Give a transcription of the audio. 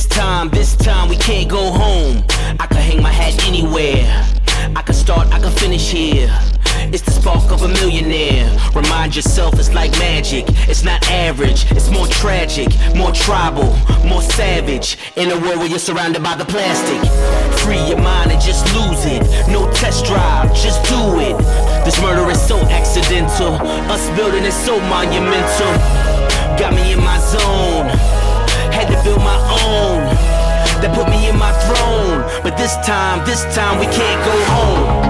This time, this time we can't go home. I can hang my hat anywhere. I can start, I can finish here. It's the spark of a millionaire. Remind yourself it's like magic. It's not average, it's more tragic, more tribal, more savage. In a world where you're surrounded by the plastic. Free your mind and just lose it. No test drive, just do it. This murder is so accidental. Us building is so monumental. Got me in my zone. Had to build my own. That put me in my throne. But this time, this time we can't go home.